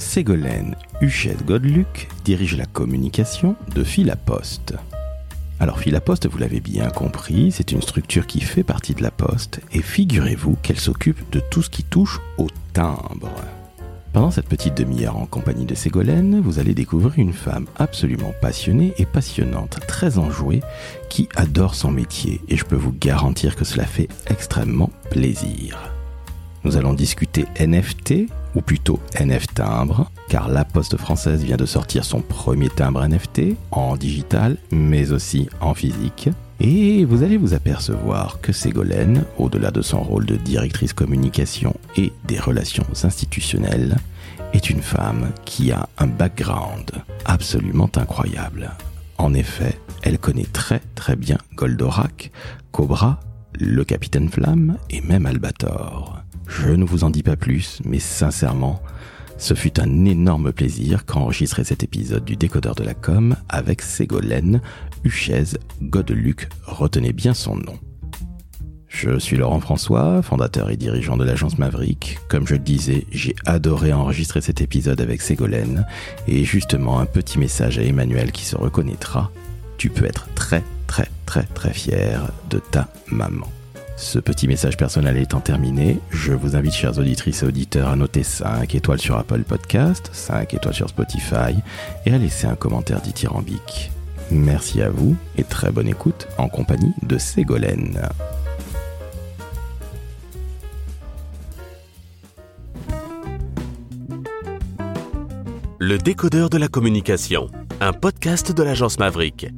Ségolène Huchette-Godeluc dirige la communication de Philaposte. Alors Philaposte, vous l'avez bien compris, c'est une structure qui fait partie de la Poste et figurez-vous qu'elle s'occupe de tout ce qui touche au timbre. Pendant cette petite demi-heure en compagnie de Ségolène, vous allez découvrir une femme absolument passionnée et passionnante, très enjouée, qui adore son métier et je peux vous garantir que cela fait extrêmement plaisir. Nous allons discuter NFT, ou plutôt NF timbre, car la Poste française vient de sortir son premier timbre NFT en digital, mais aussi en physique. Et vous allez vous apercevoir que Ségolène, au-delà de son rôle de directrice communication et des relations institutionnelles, est une femme qui a un background absolument incroyable. En effet, elle connaît très très bien Goldorak, Cobra, le Capitaine Flamme et même Albator. Je ne vous en dis pas plus, mais sincèrement, ce fut un énorme plaisir qu'enregistrer cet épisode du décodeur de la com avec Ségolène Huchez Godeluc, retenez bien son nom. Je suis Laurent François, fondateur et dirigeant de l'agence Maverick. Comme je le disais, j'ai adoré enregistrer cet épisode avec Ségolène et justement un petit message à Emmanuel qui se reconnaîtra. Tu peux être très très très très fier de ta maman. Ce petit message personnel étant terminé, je vous invite, chers auditrices et auditeurs, à noter 5 étoiles sur Apple Podcast, 5 étoiles sur Spotify et à laisser un commentaire dithyrambique. Merci à vous et très bonne écoute en compagnie de Ségolène. Le décodeur de la communication, un podcast de l'agence Maverick.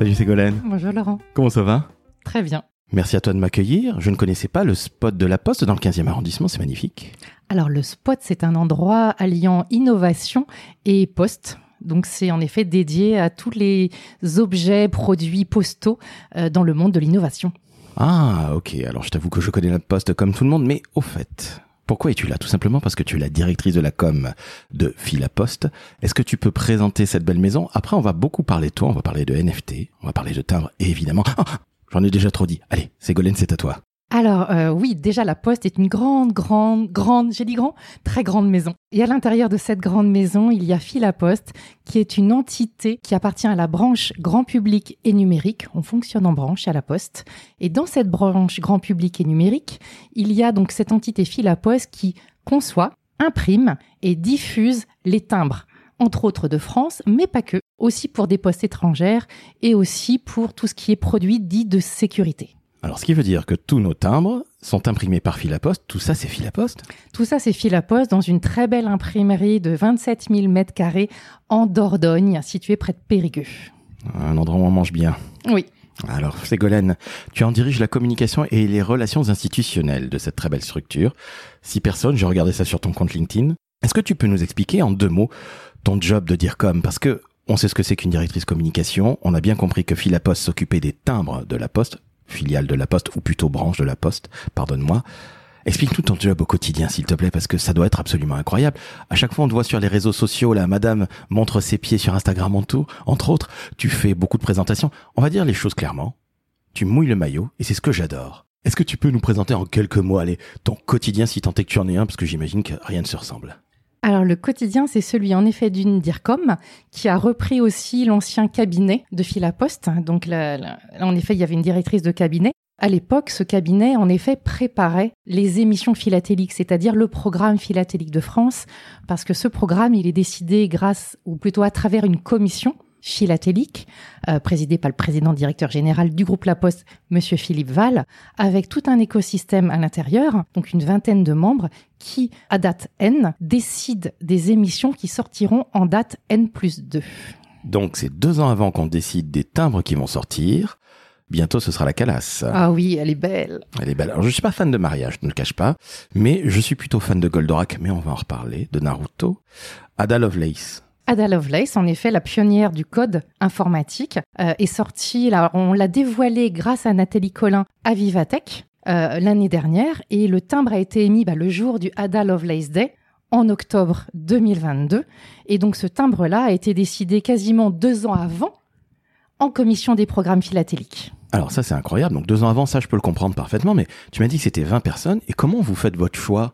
Salut Ségolène. Bonjour Laurent. Comment ça va? Très bien. Merci à toi de m'accueillir. Je ne connaissais pas le spot de la Poste dans le 15e arrondissement, c'est magnifique. Alors le spot, c'est un endroit alliant innovation et poste. Donc c'est en effet dédié à tous les objets, produits postaux euh, dans le monde de l'innovation. Ah, ok. Alors je t'avoue que je connais la Poste comme tout le monde, mais au fait, pourquoi es-tu là? Tout simplement parce que tu es la directrice de la com de Philaposte. Est-ce que tu peux présenter cette belle maison? Après, on va beaucoup parler de toi, on va parler de NFT, on va parler de timbre, et évidemment... Ah, J'en ai déjà trop dit. Allez, Ségolène, c'est à toi. Alors euh, oui, déjà la Poste est une grande, grande, grande, j'ai dit grand, très grande maison. Et à l'intérieur de cette grande maison, il y a Philaposte, qui est une entité qui appartient à la branche grand public et numérique. On fonctionne en branche à la Poste. Et dans cette branche grand public et numérique, il y a donc cette entité Philaposte qui conçoit, imprime et diffuse les timbres entre autres de France, mais pas que, aussi pour des postes étrangères et aussi pour tout ce qui est produit dit de sécurité. Alors, ce qui veut dire que tous nos timbres sont imprimés par Philaposte. Tout ça, c'est Philaposte Tout ça, c'est Philaposte dans une très belle imprimerie de 27 000 mètres carrés en Dordogne, située près de Périgueux. Un endroit où on mange bien. Oui. Alors, Ségolène, tu en diriges la communication et les relations institutionnelles de cette très belle structure. Six personnes, j'ai regardé ça sur ton compte LinkedIn. Est-ce que tu peux nous expliquer en deux mots ton job de dire comme Parce que on sait ce que c'est qu'une directrice communication. On a bien compris que Philaposte s'occupait des timbres de la Poste, filiale de la Poste, ou plutôt branche de la Poste, pardonne-moi. Explique-nous ton job au quotidien, s'il te plaît, parce que ça doit être absolument incroyable. À chaque fois, on te voit sur les réseaux sociaux, là, madame montre ses pieds sur Instagram en tout, entre autres. Tu fais beaucoup de présentations. On va dire les choses clairement. Tu mouilles le maillot, et c'est ce que j'adore. Est-ce que tu peux nous présenter en quelques mots, allez, ton quotidien, si tant est que tu en es un, parce que j'imagine que rien ne se ressemble. Alors le quotidien, c'est celui en effet d'une DIRCOM qui a repris aussi l'ancien cabinet de Philaposte. Donc là, là, en effet, il y avait une directrice de cabinet. À l'époque, ce cabinet, en effet, préparait les émissions philatéliques, c'est-à-dire le programme philatélique de France, parce que ce programme, il est décidé grâce, ou plutôt à travers une commission philatélique, euh, présidée par le président directeur général du groupe La Poste, Monsieur Philippe Val, avec tout un écosystème à l'intérieur, donc une vingtaine de membres, qui, à date N, décident des émissions qui sortiront en date N plus 2. Donc c'est deux ans avant qu'on décide des timbres qui vont sortir. Bientôt, ce sera la calasse. Ah oui, elle est belle. Elle est belle. Alors, je suis pas fan de mariage, je ne le cache pas, mais je suis plutôt fan de Goldorak, mais on va en reparler, de Naruto. Ada Lovelace. Ada Lovelace, en effet, la pionnière du code informatique, euh, est sortie, là, on l'a dévoilée grâce à Nathalie Collin à Vivatech euh, l'année dernière, et le timbre a été émis bah, le jour du Ada Lovelace Day, en octobre 2022. Et donc ce timbre-là a été décidé quasiment deux ans avant en commission des programmes philatéliques. Alors ça c'est incroyable, donc deux ans avant ça je peux le comprendre parfaitement, mais tu m'as dit que c'était 20 personnes, et comment vous faites votre choix?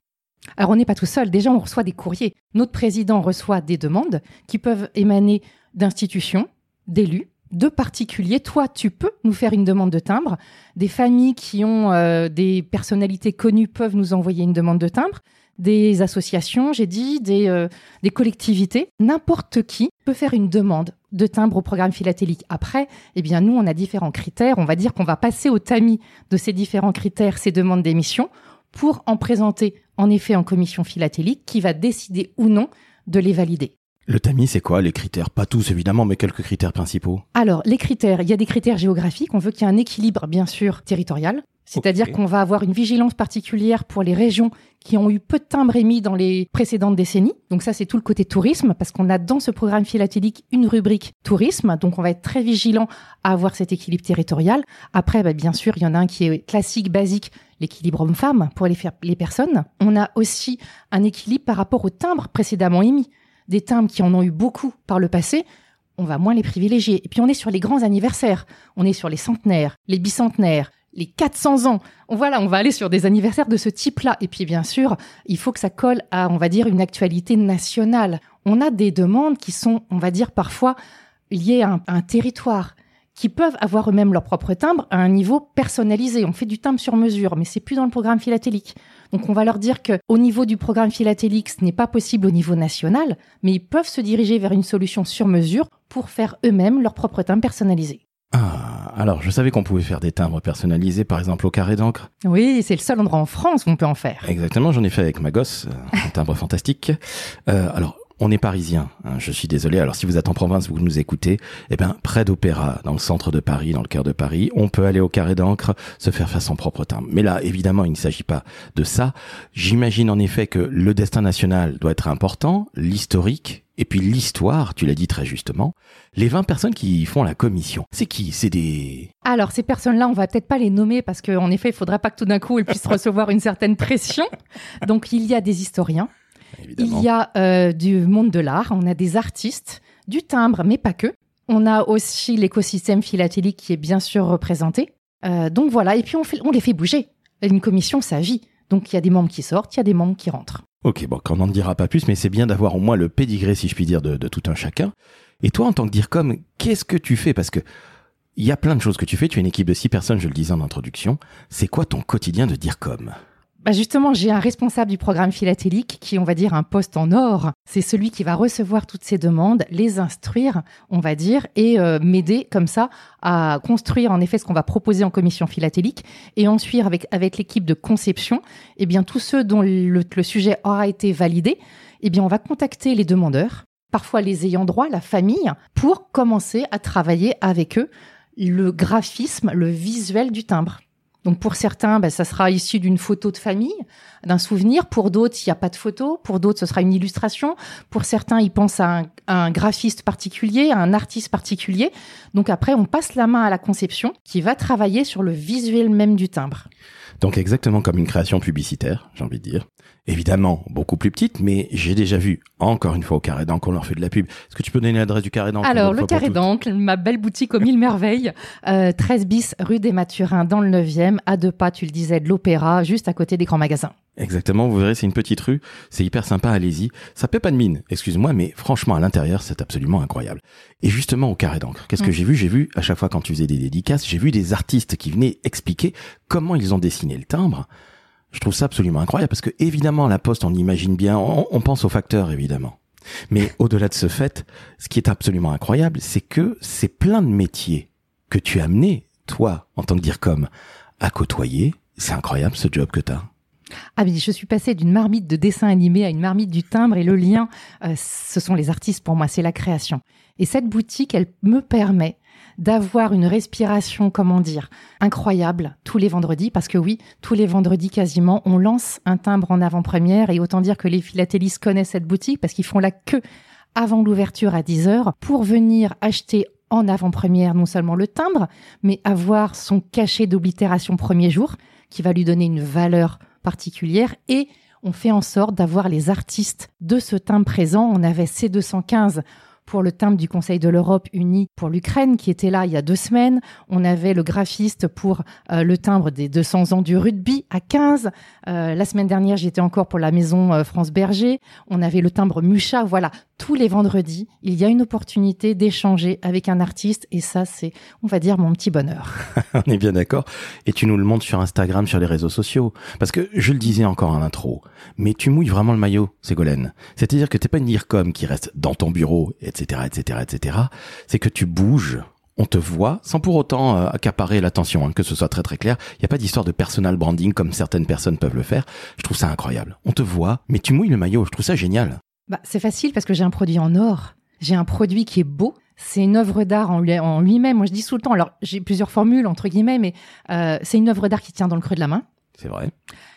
Alors on n'est pas tout seul, déjà on reçoit des courriers. Notre président reçoit des demandes qui peuvent émaner d'institutions, d'élus, de particuliers. Toi, tu peux nous faire une demande de timbre. Des familles qui ont euh, des personnalités connues peuvent nous envoyer une demande de timbre. Des associations, j'ai dit, des, euh, des collectivités. N'importe qui peut faire une demande de timbre au programme philatélique. Après, eh bien, nous, on a différents critères. On va dire qu'on va passer au tamis de ces différents critères, ces demandes d'émission, pour en présenter en effet en commission philatélique qui va décider ou non de les valider. Le tamis, c'est quoi les critères? Pas tous évidemment, mais quelques critères principaux. Alors, les critères, il y a des critères géographiques. On veut qu'il y ait un équilibre, bien sûr, territorial. C'est-à-dire qu'on va avoir une vigilance particulière pour les régions qui ont eu peu de timbres émis dans les précédentes décennies. Donc ça, c'est tout le côté tourisme, parce qu'on a dans ce programme philatélique une rubrique tourisme. Donc on va être très vigilant à avoir cet équilibre territorial. Après, bah, bien sûr, il y en a un qui est classique, basique, l'équilibre homme-femme pour les, les personnes. On a aussi un équilibre par rapport aux timbres précédemment émis. Des timbres qui en ont eu beaucoup par le passé, on va moins les privilégier. Et puis on est sur les grands anniversaires, on est sur les centenaires, les bicentenaires, les 400 ans. Voilà, on va aller sur des anniversaires de ce type-là. Et puis bien sûr, il faut que ça colle à, on va dire, une actualité nationale. On a des demandes qui sont, on va dire, parfois liées à un, territoire qui peuvent avoir eux-mêmes leur propre timbre à un niveau personnalisé. On fait du timbre sur mesure, mais c'est plus dans le programme philatélique. Donc on va leur dire que au niveau du programme philatélique, ce n'est pas possible au niveau national, mais ils peuvent se diriger vers une solution sur mesure pour faire eux-mêmes leur propre timbre personnalisé. Ah, alors je savais qu'on pouvait faire des timbres personnalisés, par exemple au carré d'encre. Oui, c'est le seul endroit en France où on peut en faire. Exactement, j'en ai fait avec ma gosse, euh, un timbre fantastique. Euh, alors on est parisien, hein, je suis désolé. Alors si vous êtes en province, vous nous écoutez, eh bien près d'Opéra, dans le centre de Paris, dans le cœur de Paris, on peut aller au carré d'encre, se faire faire son propre timbre. Mais là, évidemment, il ne s'agit pas de ça. J'imagine en effet que le destin national doit être important, l'historique, et puis l'histoire, tu l'as dit très justement. Les 20 personnes qui font la commission, c'est qui? C'est des... Alors ces personnes-là, on va peut-être pas les nommer parce qu'en effet, il faudrait pas que tout d'un coup elles puissent recevoir une certaine pression. Donc il y a des historiens, il y a euh, du monde de l'art, on a des artistes, du timbre, mais pas que. On a aussi l'écosystème philatélique qui est bien sûr représenté. Euh, donc voilà, et puis on, fait, on les fait bouger. Une commission, ça vit. Donc il y a des membres qui sortent, il y a des membres qui rentrent. Ok, bon, on n'en dira pas plus, mais c'est bien d'avoir au moins le pédigré, si je puis dire, de, de tout un chacun. Et toi, en tant que DIRCOM, qu'est-ce que tu fais? Parce que il y a plein de choses que tu fais. Tu as une équipe de six personnes, je le disais en introduction. C'est quoi ton quotidien de DIRCOM? Bah justement, j'ai un responsable du programme philatélique qui, on va dire, un poste en or. C'est celui qui va recevoir toutes ces demandes, les instruire, on va dire, et euh, m'aider comme ça à construire en effet ce qu'on va proposer en commission philatélique. Et ensuite, avec, avec l'équipe de conception, eh bien, tous ceux dont le, le sujet aura été validé, eh bien, on va contacter les demandeurs, parfois les ayants droit, la famille, pour commencer à travailler avec eux le graphisme, le visuel du timbre. Donc pour certains, ben, ça sera issu d'une photo de famille, d'un souvenir. Pour d'autres, il n'y a pas de photo. Pour d'autres, ce sera une illustration. Pour certains, ils pensent à un, graphiste particulier, à un artiste particulier. Donc après, on passe la main à la conception qui va travailler sur le visuel même du timbre. Donc exactement comme une création publicitaire, j'ai envie de dire. Évidemment, beaucoup plus petite, mais j'ai déjà vu, encore une fois, au Carré d'Ancre, on leur fait de la pub. Est-ce que tu peux donner l'adresse du Carré d'Ancre Alors, le Carré d'Ancre, ma belle boutique aux mille merveilles, 13 euh, bis rue des Mathurins, dans le 9e, à deux pas, tu le disais, de l'Opéra, juste à côté des grands magasins. Exactement, vous verrez, c'est une petite rue, c'est hyper sympa, allez-y. Ça paie pas de mine, excuse-moi, mais franchement, à l'intérieur, c'est absolument incroyable. Et justement, au Carré d'Ancre, qu'est-ce que mm. j'ai vu? J'ai vu, à chaque fois quand tu faisais des dédicaces, j'ai vu des artistes qui venaient expliquer comment ils ont dessiné le timbre. Je trouve ça absolument incroyable parce que évidemment la poste on imagine bien, on, pense aux facteurs évidemment. Mais au-delà de ce fait, ce qui est absolument incroyable, c'est que c'est plein de métiers que tu as amené, toi, en tant que dire comme, à côtoyer. C'est incroyable ce job que tu as. Ah mais je suis passée d'une marmite de dessin animé à une marmite du timbre et le lien, euh, ce sont les artistes pour moi, c'est la création. Et cette boutique, elle me permet d'avoir une respiration, comment dire, incroyable tous les vendredis, parce que oui, tous les vendredis quasiment, on lance un timbre en avant-première, et autant dire que les philatélistes connaissent cette boutique, parce qu'ils font la queue avant l'ouverture à 10 heures pour venir acheter en avant-première non seulement le timbre, mais avoir son cachet d'oblitération premier jour, qui va lui donner une valeur particulière, et on fait en sorte d'avoir les artistes de ce timbre présent. On avait C215 pour le timbre du Conseil de l'Europe uni pour l'Ukraine qui était là il y a deux semaines. On avait le graphiste pour euh, le timbre des 200 ans du rugby à 15. Euh, la semaine dernière, j'étais encore pour la maison euh, France Berger. On avait le timbre Mucha. Voilà, tous les vendredis, il y a une opportunité d'échanger avec un artiste et ça, c'est, on va dire, mon petit bonheur. on est bien d'accord. Et tu nous le montres sur Instagram, sur les réseaux sociaux. Parce que je le disais encore en intro, mais tu mouilles vraiment le maillot, Ségolène. C'est-à-dire que t'es pas une comme qui reste dans ton bureau, etc., etc., etc. C'est que tu bouges on te voit sans pour autant euh, accaparer l'attention, hein, que ce soit très très clair. Il n'y a pas d'histoire de personal branding comme certaines personnes peuvent le faire. Je trouve ça incroyable. On te voit, mais tu mouilles le maillot. Je trouve ça génial. Bah, c'est facile parce que j'ai un produit en or. J'ai un produit qui est beau. C'est une œuvre d'art en, lui-même. Moi, je dis tout le temps. Alors, j'ai plusieurs formules entre guillemets, mais euh, c'est une œuvre d'art qui tient dans le creux de la main. C'est vrai.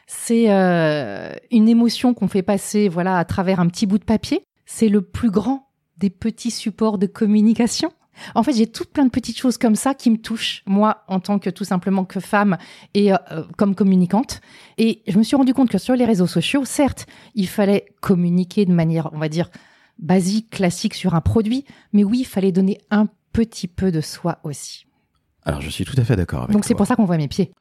C'est euh, une émotion qu'on fait passer, voilà, à travers un petit bout de papier. C'est le plus grand des petits supports de communication. En fait, j'ai toutes plein de petites choses comme ça qui me touchent, moi, en tant que tout simplement que femme et euh, comme communicante. Et je me suis rendu compte que sur les réseaux sociaux, certes, il fallait communiquer de manière, on va dire, basique, classique sur un produit, mais oui, il fallait donner un petit peu de soi aussi. Alors, je suis tout à fait d'accord avec Donc, c'est pour ça qu'on voit mes pieds.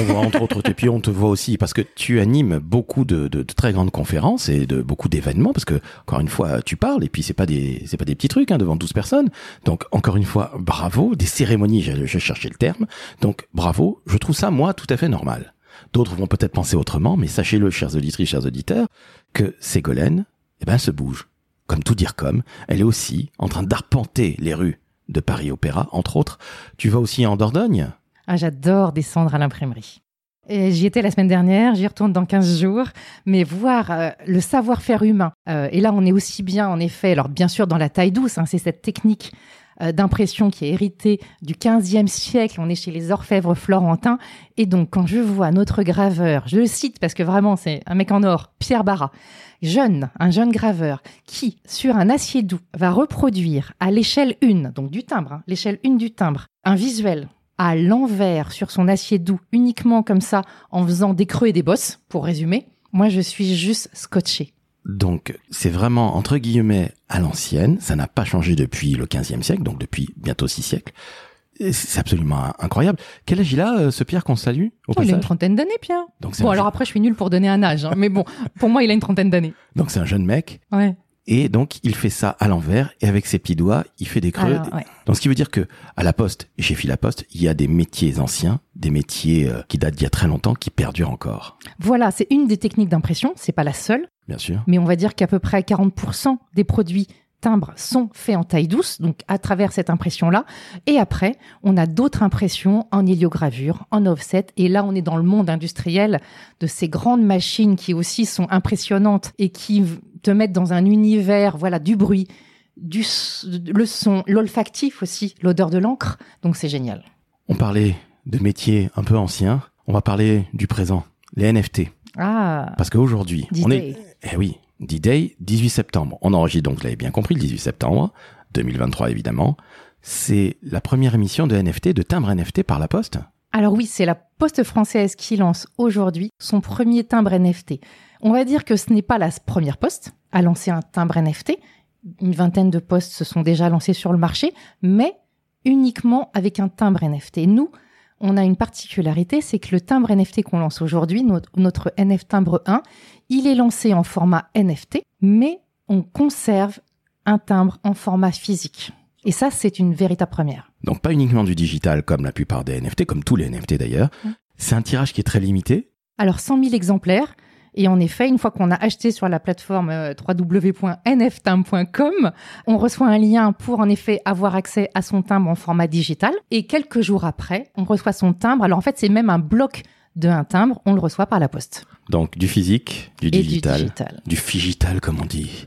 On voit entre autres tes pieds, on te voit aussi parce que tu animes beaucoup de, de, de très grandes conférences et de beaucoup d'événements parce que encore une fois tu parles et puis c'est pas des c'est pas des petits trucs hein, devant 12 personnes. Donc encore une fois bravo, des cérémonies, j'ai cherché le terme. Donc bravo, je trouve ça moi tout à fait normal. D'autres vont peut-être penser autrement, mais sachez-le, chers auditrices, chers auditeurs, que Ségolène, eh ben, se bouge. Comme tout dire comme, elle est aussi en train d'arpenter les rues de Paris Opéra, entre autres. Tu vas aussi en Dordogne? Ah, j'adore descendre à l'imprimerie. J'y étais la semaine dernière, j'y retourne dans 15 jours, mais voir euh, le savoir-faire humain. Euh, et là, on est aussi bien, en effet, alors bien sûr dans la taille douce, hein, c'est cette technique euh, d'impression qui est héritée du 15e siècle, on est chez les orfèvres florentins. Et donc, quand je vois notre graveur, je le cite parce que vraiment, c'est un mec en or, Pierre Barra, jeune, un jeune graveur, qui, sur un acier doux, va reproduire à l'échelle 1, donc du timbre, hein, l'échelle 1 du timbre, un visuel à l'envers sur son acier doux, uniquement comme ça, en faisant des creux et des bosses, pour résumer, moi je suis juste scotché. Donc c'est vraiment entre guillemets à l'ancienne, ça n'a pas changé depuis le 15e siècle, donc depuis bientôt six siècles. C'est absolument incroyable. Quel âge il a, euh, ce Pierre qu'on salue au Il a une trentaine d'années, Pierre. Donc bon, alors après, je suis nul pour donner un âge, hein, mais bon, pour moi, il a une trentaine d'années. Donc c'est un jeune mec. Ouais. Et donc, il fait ça à l'envers et avec ses petits doigts, il fait des creux. Donc, ce qui veut dire que à la Poste, chez Fil Poste, il y a des métiers anciens, des métiers euh, qui datent d'il y a très longtemps, qui perdurent encore. Voilà, c'est une des techniques d'impression. C'est pas la seule. Bien sûr. Mais on va dire qu'à peu près 40% des produits timbres sont faits en taille douce, donc à travers cette impression-là. Et après, on a d'autres impressions en héliogravure, en offset. Et là, on est dans le monde industriel de ces grandes machines qui aussi sont impressionnantes et qui te mettent dans un univers, voilà, du bruit, du le son, l'olfactif aussi, l'odeur de l'encre. Donc c'est génial. On parlait de métiers un peu anciens. On va parler du présent, les NFT. Ah. Parce qu'aujourd'hui, on est, eh oui, D-Day, 18 septembre. On enregistre donc, vous l'avez bien compris, le 18 septembre 2023 évidemment. C'est la première émission de NFT, de timbre NFT par la Poste. Alors oui, c'est la Poste française qui lance aujourd'hui son premier timbre NFT. On va dire que ce n'est pas la première Poste à lancer un timbre NFT. Une vingtaine de postes se sont déjà lancés sur le marché, mais uniquement avec un timbre NFT. Nous, on a une particularité, c'est que le timbre NFT qu'on lance aujourd'hui, notre, notre NF Timbre 1, il est lancé en format NFT, mais on conserve un timbre en format physique. Et ça, c'est une véritable première. Donc pas uniquement du digital comme la plupart des NFT, comme tous les NFT d'ailleurs. Mmh. C'est un tirage qui est très limité. Alors 100 000 exemplaires. Et en effet, une fois qu'on a acheté sur la plateforme euh, www.nftimbre.com, on reçoit un lien pour en effet avoir accès à son timbre en format digital. Et quelques jours après, on reçoit son timbre. Alors en fait, c'est même un bloc d'un timbre, on le reçoit par la poste. Donc du physique, du digital, du digital, du figital comme on dit.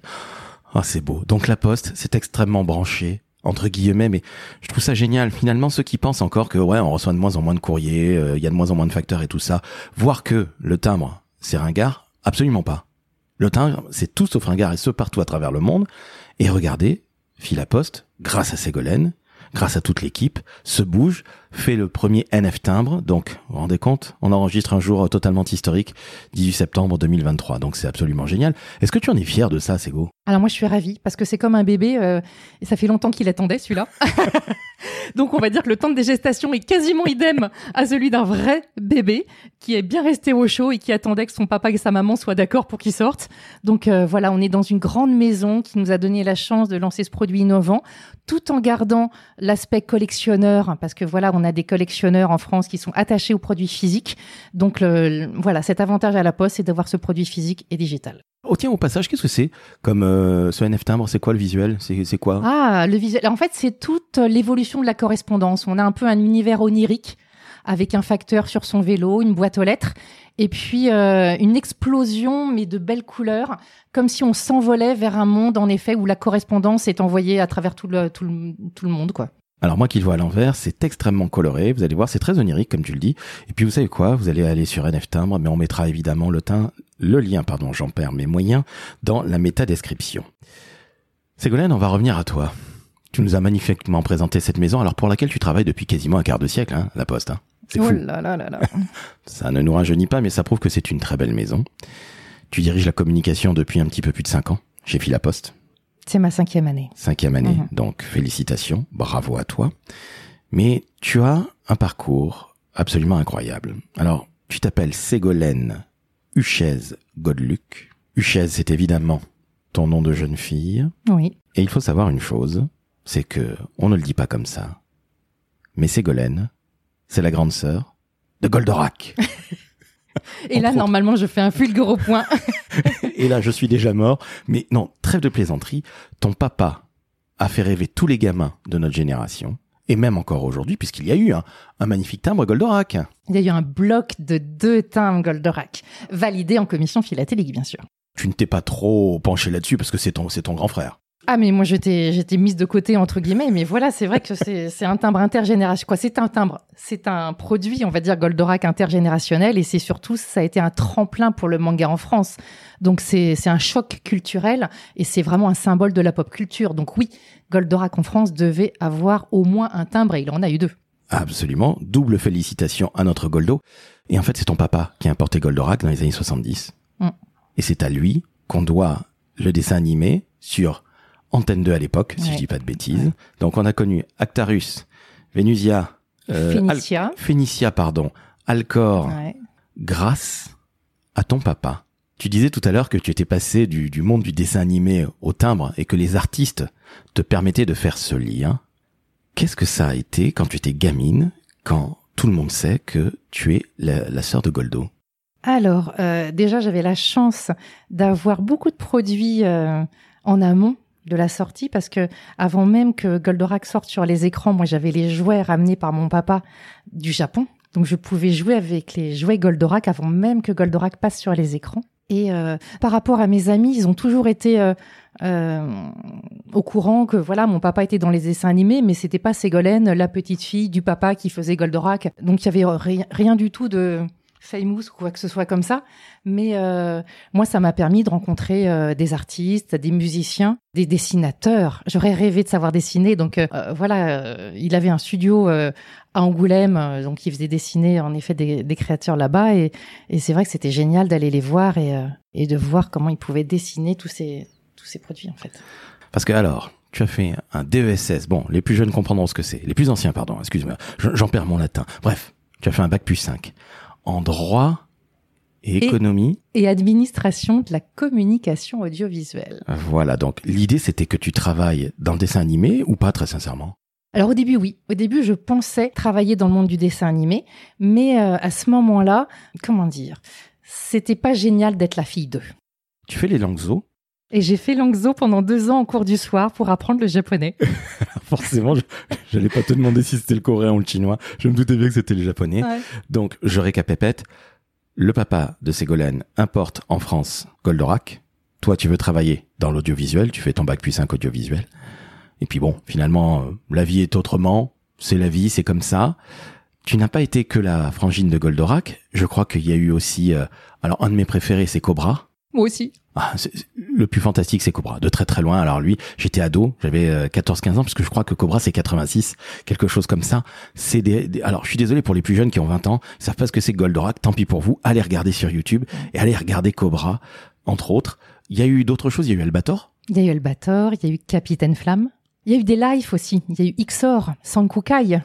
Ah, c'est beau. Donc la poste, c'est extrêmement branché entre guillemets, mais je trouve ça génial. Finalement, ceux qui pensent encore que ouais, on reçoit de moins en moins de courriers, euh, il y a de moins en moins de facteurs et tout ça, voir que le timbre, c'est ringard Absolument pas. Le timbre, c'est tout sauf ringard et ce partout à travers le monde. Et regardez, Fil Poste, grâce à Ségolène, grâce à toute l'équipe, se bouge, fait le premier NF timbre. Donc, vous vous rendez compte On enregistre un jour totalement historique, 18 septembre 2023. Donc, c'est absolument génial. Est-ce que tu en es fier de ça, Ségo? Alors moi je suis ravie parce que c'est comme un bébé euh, et ça fait longtemps qu'il attendait celui-là. Donc on va dire que le temps de gestation est quasiment idem à celui d'un vrai bébé qui est bien resté au chaud et qui attendait que son papa et sa maman soient d'accord pour qu'il sorte. Donc euh, voilà, on est dans une grande maison qui nous a donné la chance de lancer ce produit innovant tout en gardant l'aspect collectionneur hein, parce que voilà, on a des collectionneurs en France qui sont attachés aux produits physiques. Donc voilà, cet avantage à la poste c'est d'avoir ce produit physique et digital. Oh tiens, au passage, qu'est-ce que c'est comme euh, ce NF timbre C'est quoi le visuel C'est quoi? Ah, le visuel. En fait, c'est toute l'évolution de la correspondance. On a un peu un univers onirique avec un facteur sur son vélo, une boîte aux lettres, et puis euh, une explosion, mais de belles couleurs, comme si on s'envolait vers un monde, en effet, où la correspondance est envoyée à travers tout le, tout le, tout le monde, quoi. Alors moi qui le vois à l'envers, c'est extrêmement coloré, vous allez voir, c'est très onirique comme tu le dis. Et puis vous savez quoi, vous allez aller sur NF Timbre, mais on mettra évidemment le, teint, le lien, pardon, j'en perds mes moyens, dans la méta-description. Ségolène, on va revenir à toi. Tu nous as magnifiquement présenté cette maison, alors pour laquelle tu travailles depuis quasiment un quart de siècle, hein, la Poste. Hein. C'est oh Là là là là. ça ne nous rajeunit pas, mais ça prouve que c'est une très belle maison. Tu diriges la communication depuis un petit peu plus de cinq ans chez la Poste. C'est ma cinquième année. Cinquième année, mhm. donc félicitations, bravo à toi. Mais tu as un parcours absolument incroyable. Alors, tu t'appelles Ségolène Huchez Godluc. Huchez, c'est évidemment ton nom de jeune fille. Oui. Et il faut savoir une chose, c'est que on ne le dit pas comme ça. Mais Ségolène, c'est la grande sœur de Goldorak. Et là, normalement, je fais un fulgure point. Et là, je suis déjà mort. Mais non, trêve de plaisanterie. Ton papa a fait rêver tous les gamins de notre génération. Et même encore aujourd'hui, puisqu'il y a eu un, magnifique timbre Goldorak. Il y a eu un bloc de deux timbres Goldorak, validé en commission philatélique, bien sûr. Tu ne t'es pas trop penché là-dessus parce que c'est ton, c'est ton grand frère. Ah mais moi j'étais j'étais mise de côté entre guillemets mais voilà c'est vrai que c'est c'est un timbre intergénérationnel quoi c'est un timbre c'est un produit on va dire Goldorak intergénérationnel et c'est surtout ça a été un tremplin pour le manga en France. Donc c'est c'est un choc culturel et c'est vraiment un symbole de la pop culture. Donc oui Goldorak en France devait avoir au moins un timbre et il en a eu deux. Absolument. Double félicitations à notre Goldo. Et en fait c'est ton papa qui a importé Goldorak dans les années 70 mm. et c'est à lui qu'on doit le dessin animé sur Antenne 2 à l'époque, si je dis pas de bêtises. Donc on a connu Actarus, Vénusia, euh, Phénicia. pardon, Alcor, grâce à ton papa. Tu disais tout à l'heure que tu étais passé du, du, monde du dessin animé au timbre et que les artistes te permettaient de faire ce lien. Qu'est-ce que ça a été quand tu étais gamine, quand tout le monde sait que tu es la, sœur de Goldo? Alors, euh, déjà, j'avais la chance d'avoir beaucoup de produits euh, en amont de la sortie parce que avant même que Goldorak sorte sur les écrans, moi j'avais les jouets ramenés par mon papa du Japon. Donc je pouvais jouer avec les jouets Goldorak avant même que Goldorak passe sur les écrans. Et euh, par rapport à mes amis, ils ont toujours été euh, euh, au courant que voilà, mon papa était dans les dessins animés, mais c'était pas Ségolène, la petite fille du papa qui faisait Goldorak. Donc il y avait rien du tout de famous ou quoi que ce soit comme ça. Mais euh, moi, ça m'a permis de rencontrer euh, des artistes, des musiciens, des dessinateurs. J'aurais rêvé de savoir dessiner. Donc euh, voilà, il avait un studio à Angoulême, donc il faisait dessiner en effet des, créateurs là-bas. Et, c'est vrai que c'était génial d'aller les voir et, et de voir comment ils pouvaient dessiner tous ces, tous ces produits en fait. Parce que alors, tu as fait un DESS. Bon, les plus jeunes comprendront ce que c'est. Les plus anciens, pardon, excuse-moi. J'en perds mon latin. Bref, tu as fait un bac plus 5 en droit et économie. Et, administration de la communication audiovisuelle. Voilà, donc l'idée c'était que tu travailles dans le dessin animé ou pas très sincèrement? Alors au début oui, au début je pensais travailler dans le monde du dessin animé, mais euh, à ce moment-là, comment dire, c'était pas génial d'être la fille d'eux. Tu fais les langues et j'ai fait Langzo pendant deux ans en cours du soir pour apprendre le japonais. Forcément, je n'allais pas te demander si c'était le coréen ou le chinois. Je me doutais bien que c'était le japonais. Donc, je récapépète. Le papa de Ségolène importe en France Goldorak. Toi, tu veux travailler dans l'audiovisuel. Tu fais ton bac plus 5 audiovisuel. Et puis bon, finalement, euh, la vie est autrement. C'est la vie, c'est comme ça. Tu n'as pas été que la frangine de Goldorak. Je crois qu'il y a eu aussi, euh, alors un de mes préférés, c'est Cobra. Moi aussi. Ah, le plus fantastique, c'est Cobra, de très très loin. Alors lui, j'étais ado, j'avais 14-15 euh, ans, parce que je crois que Cobra, c'est 86, quelque chose comme ça. C'est des, Alors, je suis désolé pour les plus jeunes qui ont 20 ans, ils savent pas ce que c'est Goldorak, tant pis pour vous, allez regarder sur YouTube, et allez regarder Cobra, entre autres. Il y a eu d'autres choses, il y a eu Albator, Il y a eu Albator, il y a eu Capitaine Flamme. Il y a eu des lives aussi. Il y a eu Xor, Sankukai.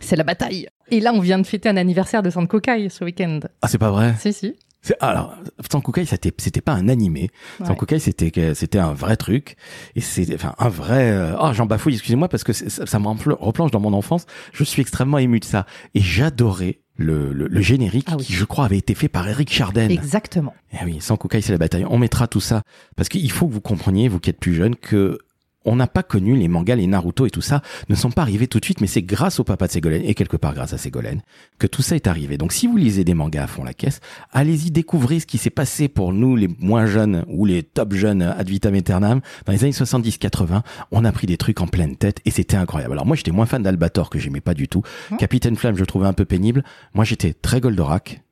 C'est la bataille. Et là, on vient de fêter un anniversaire de Sankukai ce week-end. Ah, c'est pas vrai? Si, si. C'est- Alors, Sankukai, c'était c'était pas un animé. Ouais. Sankukai, c'était c'était un vrai truc et c'est enfin un vrai. euh, Oh, j'en bafouille. Excusez-moi parce que ça, ça me repl- replonge dans mon enfance. Je suis extrêmement ému de ça et j'adorais le, le, le générique Ah oui. qui, je crois, avait été fait par Eric Charden. Exactement. Eh oui, Sankukai, c'est la bataille. On mettra tout ça parce qu'il faut que vous compreniez, vous qui êtes plus jeunes, que on n'a pas connu les mangas, les Naruto et tout ça ne sont pas arrivés tout de suite, mais c'est grâce au papa de Ségolène et quelque part grâce à Ségolène que tout ça est arrivé. Donc si vous lisez des mangas à fond la caisse, allez-y découvrez ce qui s'est passé pour nous les moins jeunes ou les top jeunes ad vitam aeternam dans les années 70-80. On a pris des trucs en pleine tête et c'était incroyable. Alors moi j'étais moins fan d'Albator que j'aimais pas du tout. Mmh. Capitaine Flamme je le trouvais un peu pénible. Moi j'étais très Goldorak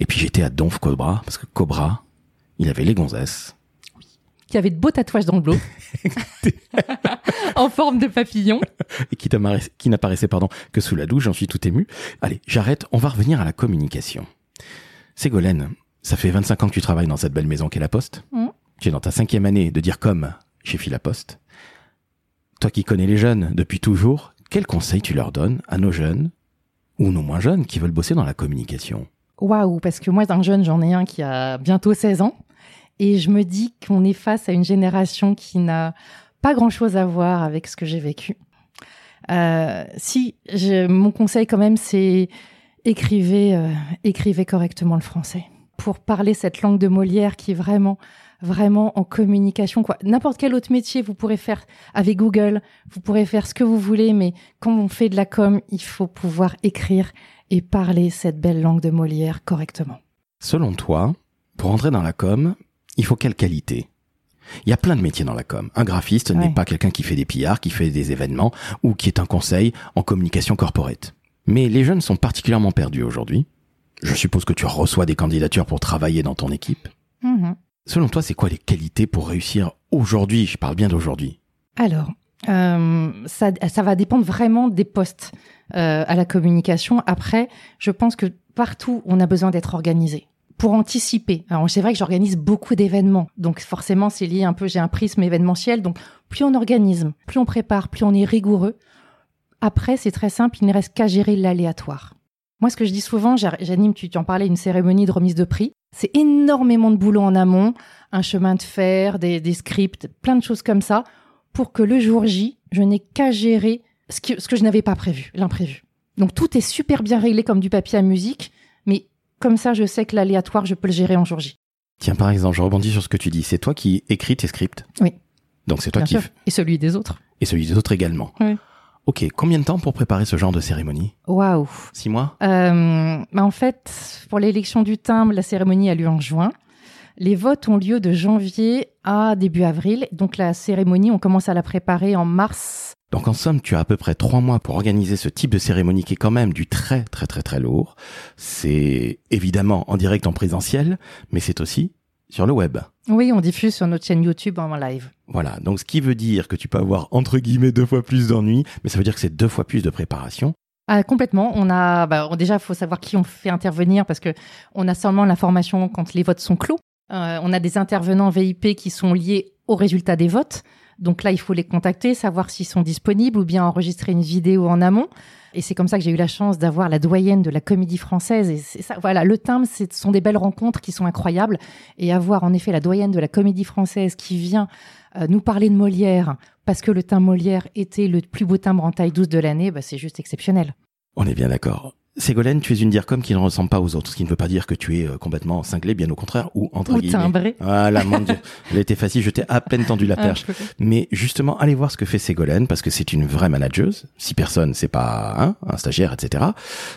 et puis j'étais à Donf Cobra parce que Cobra il avait les gonzesses. Qui avait de beaux tatouages dans le dos. en forme de papillon. et qui n'apparaissait pardon que sous la douche, j'en suis tout ému. Allez, j'arrête, on va revenir à la communication. Ségolène, ça fait 25 ans que tu travailles dans cette belle maison qu'est la Poste. Mhm. Tu es dans ta cinquième année de dire comme chez Philaposte. Toi qui connais les jeunes depuis toujours, quels conseils tu leur donnes à nos jeunes ou nos moins jeunes qui veulent bosser dans la communication? Waouh, parce que moi, d'un jeune, j'en ai un qui a bientôt 16 ans. Et je me dis qu'on est face à une génération qui n'a pas grand-chose à voir avec ce que j'ai vécu. Euh, si, mon conseil quand même, c'est écrivez, euh, écrivez correctement le français. Pour parler cette langue de Molière qui est vraiment, vraiment en communication. quoi. N'importe quel autre métier, vous pourrez faire avec Google, vous pourrez faire ce que vous voulez, mais quand on fait de la com, il faut pouvoir écrire et parler cette belle langue de Molière correctement. Selon toi, pour entrer dans la com, il faut quelle qualité? Il y a plein de métiers dans la com. Un graphiste Ouais. n'est pas quelqu'un qui fait des pillards, qui fait des événements ou qui est un conseil en communication corporate. Mais les jeunes sont particulièrement perdus aujourd'hui. Je suppose que tu reçois des candidatures pour travailler dans ton équipe. Mhm. Selon toi, c'est quoi les qualités pour réussir aujourd'hui? Je parle bien d'aujourd'hui. Alors, euh, ça, ça va dépendre vraiment des postes euh, à la communication. Après, je pense que partout, on a besoin d'être organisé pour anticiper. Alors, c'est vrai que j'organise beaucoup d'événements, donc forcément, c'est lié un peu. J'ai un prisme événementiel, donc plus on organise, plus on prépare, plus on est rigoureux. Après, c'est très simple, il ne reste qu'à gérer l'aléatoire. Moi, ce que je dis souvent, j'a- j'anime, tu en parlais, une cérémonie de remise de prix. C'est énormément de boulot en amont, un chemin de fer, des, des scripts, plein de choses comme ça, pour que le jour J, je n'ai qu'à gérer ce que, ce que je n'avais pas prévu, l'imprévu. Donc tout est super bien réglé comme du papier à musique, mais comme ça, je sais que l'aléatoire, je peux le gérer en jour J. Tiens, par exemple, je rebondis sur ce que tu dis. C'est toi qui écris tes scripts Oui. Donc c'est toi Bien qui... sûr. Et celui des autres. Et celui des autres également. Oui. Ok, combien de temps pour préparer ce genre de cérémonie? Waouh. Six mois? Euh, bah en fait, pour l'élection du timbre, la cérémonie a lieu en juin. Les votes ont lieu de janvier à début avril. Donc la cérémonie, on commence à la préparer en mars. Donc en somme, tu as à peu près trois mois pour organiser ce type de cérémonie qui est quand même du très très très très lourd. C'est évidemment en direct en présentiel, mais c'est aussi sur le web. Oui, on diffuse sur notre chaîne YouTube en live. Voilà, donc ce qui veut dire que tu peux avoir entre guillemets deux fois plus d'ennuis, mais ça veut dire que c'est deux fois plus de préparation. Ah, complètement. On a, bah, déjà, il faut savoir qui on fait intervenir parce que on a seulement l'information quand les votes sont clos. Euh, on a des intervenants VIP qui sont liés au résultat des votes. Donc là, il faut les contacter, savoir s'ils sont disponibles ou bien enregistrer une vidéo en amont. Et c'est comme ça que j'ai eu la chance d'avoir la doyenne de la comédie française. Et c'est ça, voilà, le timbre, ce sont des belles rencontres qui sont incroyables. Et avoir en effet la doyenne de la comédie française qui vient euh, nous parler de Molière parce que le timbre Molière était le plus beau timbre en taille douce de l'année, bah, c'est juste exceptionnel. On est bien d'accord. Ségolène, tu es une DIRCOM qui ne ressemble pas aux autres, ce qui ne veut pas dire que tu es euh, complètement cinglé, bien au contraire, ou entre Ou guillemets. timbré. Voilà, mon Dieu. Elle était facile, je t'ai à peine tendu la perche. Mais justement, allez voir ce que fait Ségolène, parce que c'est une vraie manageuse. Six personnes, c'est pas hein, un stagiaire, etc.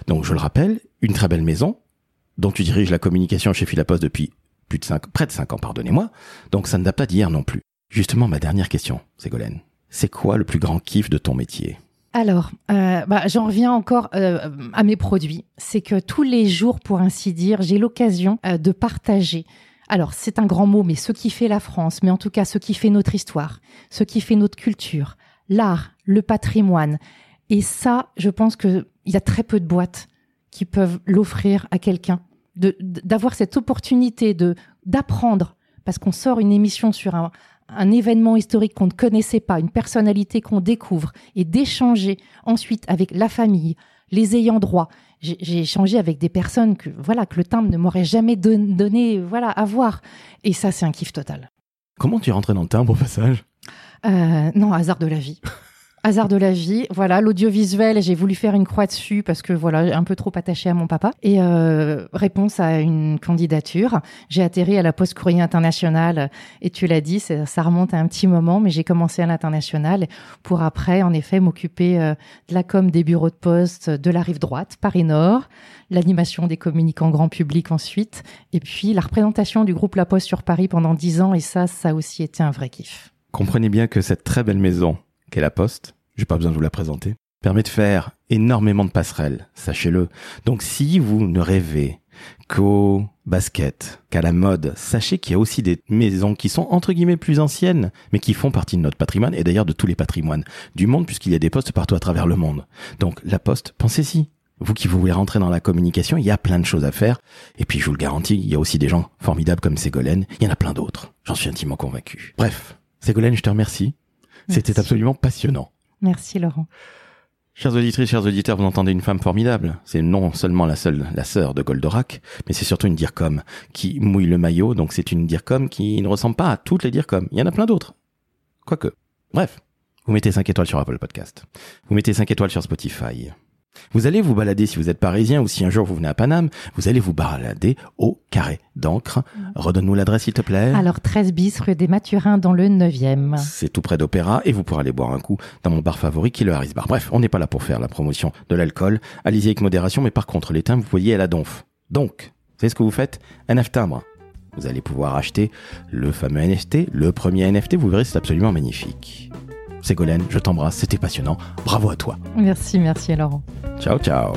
Donc, je le rappelle, une très belle maison, dont tu diriges la communication chez Philapost depuis plus de cinq, près de cinq ans, pardonnez-moi. Donc, ça ne date pas d'hier non plus. Justement, ma dernière question, Ségolène. C'est quoi le plus grand kiff de ton métier? Alors, euh, bah, j'en reviens encore euh, à mes produits. C'est que tous les jours, pour ainsi dire, j'ai l'occasion euh, de partager. Alors, c'est un grand mot, mais ce qui fait la France, mais en tout cas ce qui fait notre histoire, ce qui fait notre culture, l'art, le patrimoine. Et ça, je pense qu'il y a très peu de boîtes qui peuvent l'offrir à quelqu'un, d'avoir cette opportunité d'apprendre, parce qu'on sort une émission sur un, un événement historique qu'on ne connaissait pas, une personnalité qu'on découvre, et d'échanger ensuite avec la famille, les ayants droit. J'ai échangé avec des personnes que voilà que le timbre ne m'aurait jamais donné voilà à voir. Et ça, c'est un kiff total. Comment tu es rentré dans le timbre au passage? Euh, Non, hasard de la vie. Hasard de la vie, voilà, l'audiovisuel, j'ai voulu faire une croix dessus parce que voilà, un peu trop attaché à mon papa. Et euh, réponse à une candidature, j'ai atterri à la Poste Courrier International et tu l'as dit, ça, remonte à un petit moment, mais j'ai commencé à l'international pour après, en effet, m'occuper euh, de la com des bureaux de poste de la rive droite, Paris Nord, l'animation des communicants grand public ensuite, et puis la représentation du groupe La Poste sur Paris pendant dix ans, et ça, ça a aussi été un vrai kiff. Comprenez bien que cette très belle maison qu'est La Poste, j'ai pas besoin de vous la présenter, permet de faire énormément de passerelles, sachez-le. Donc si vous ne rêvez qu'au basket, qu'à la mode, sachez qu'il y a aussi des maisons qui sont entre guillemets plus anciennes, mais qui font partie de notre patrimoine et d'ailleurs de tous les patrimoines du monde puisqu'il y a des postes partout à travers le monde. Donc la poste, pensez-y. Vous qui voulez rentrer dans la communication, il y a plein de choses à faire. Et puis je vous le garantis, il y a aussi des gens formidables comme Ségolène. Il y en a plein d'autres. J'en suis intimement convaincu. Bref, Ségolène, je te remercie. C'était absolument passionnant. Merci Laurent. Chers auditrices, chers auditeurs, vous entendez une femme formidable. C'est non seulement la seule, la sœur de Goldorak, mais c'est surtout une DIRCOM qui mouille le maillot, donc c'est une DIRCOM qui ne ressemble pas à toutes les DIRCOM. Il y en a plein d'autres. Quoique. Bref. Vous mettez 5 étoiles sur Apple Podcast. Vous mettez 5 étoiles sur Spotify. Vous allez vous balader, si vous êtes parisien ou si un jour vous venez à Paname, vous allez vous balader au carré d'encre. Redonne-nous l'adresse, s'il te plaît. Alors, 13 bis, rue des Mathurins, dans le 9e. C'est tout près d'Opéra et vous pourrez aller boire un coup dans mon bar favori qui est le Harris Bar. Bref, on n'est pas là pour faire la promotion de l'alcool. Allez-y avec modération, mais par contre, les timbres, vous voyez, à la donf. Donc, vous savez ce que vous faites? NF timbre. Vous allez pouvoir acheter le fameux NFT, le premier NFT, vous verrez, c'est absolument magnifique. Ségolène, je t'embrasse, c'était passionnant. Bravo à toi. Merci, merci Laurent. Ciao, ciao.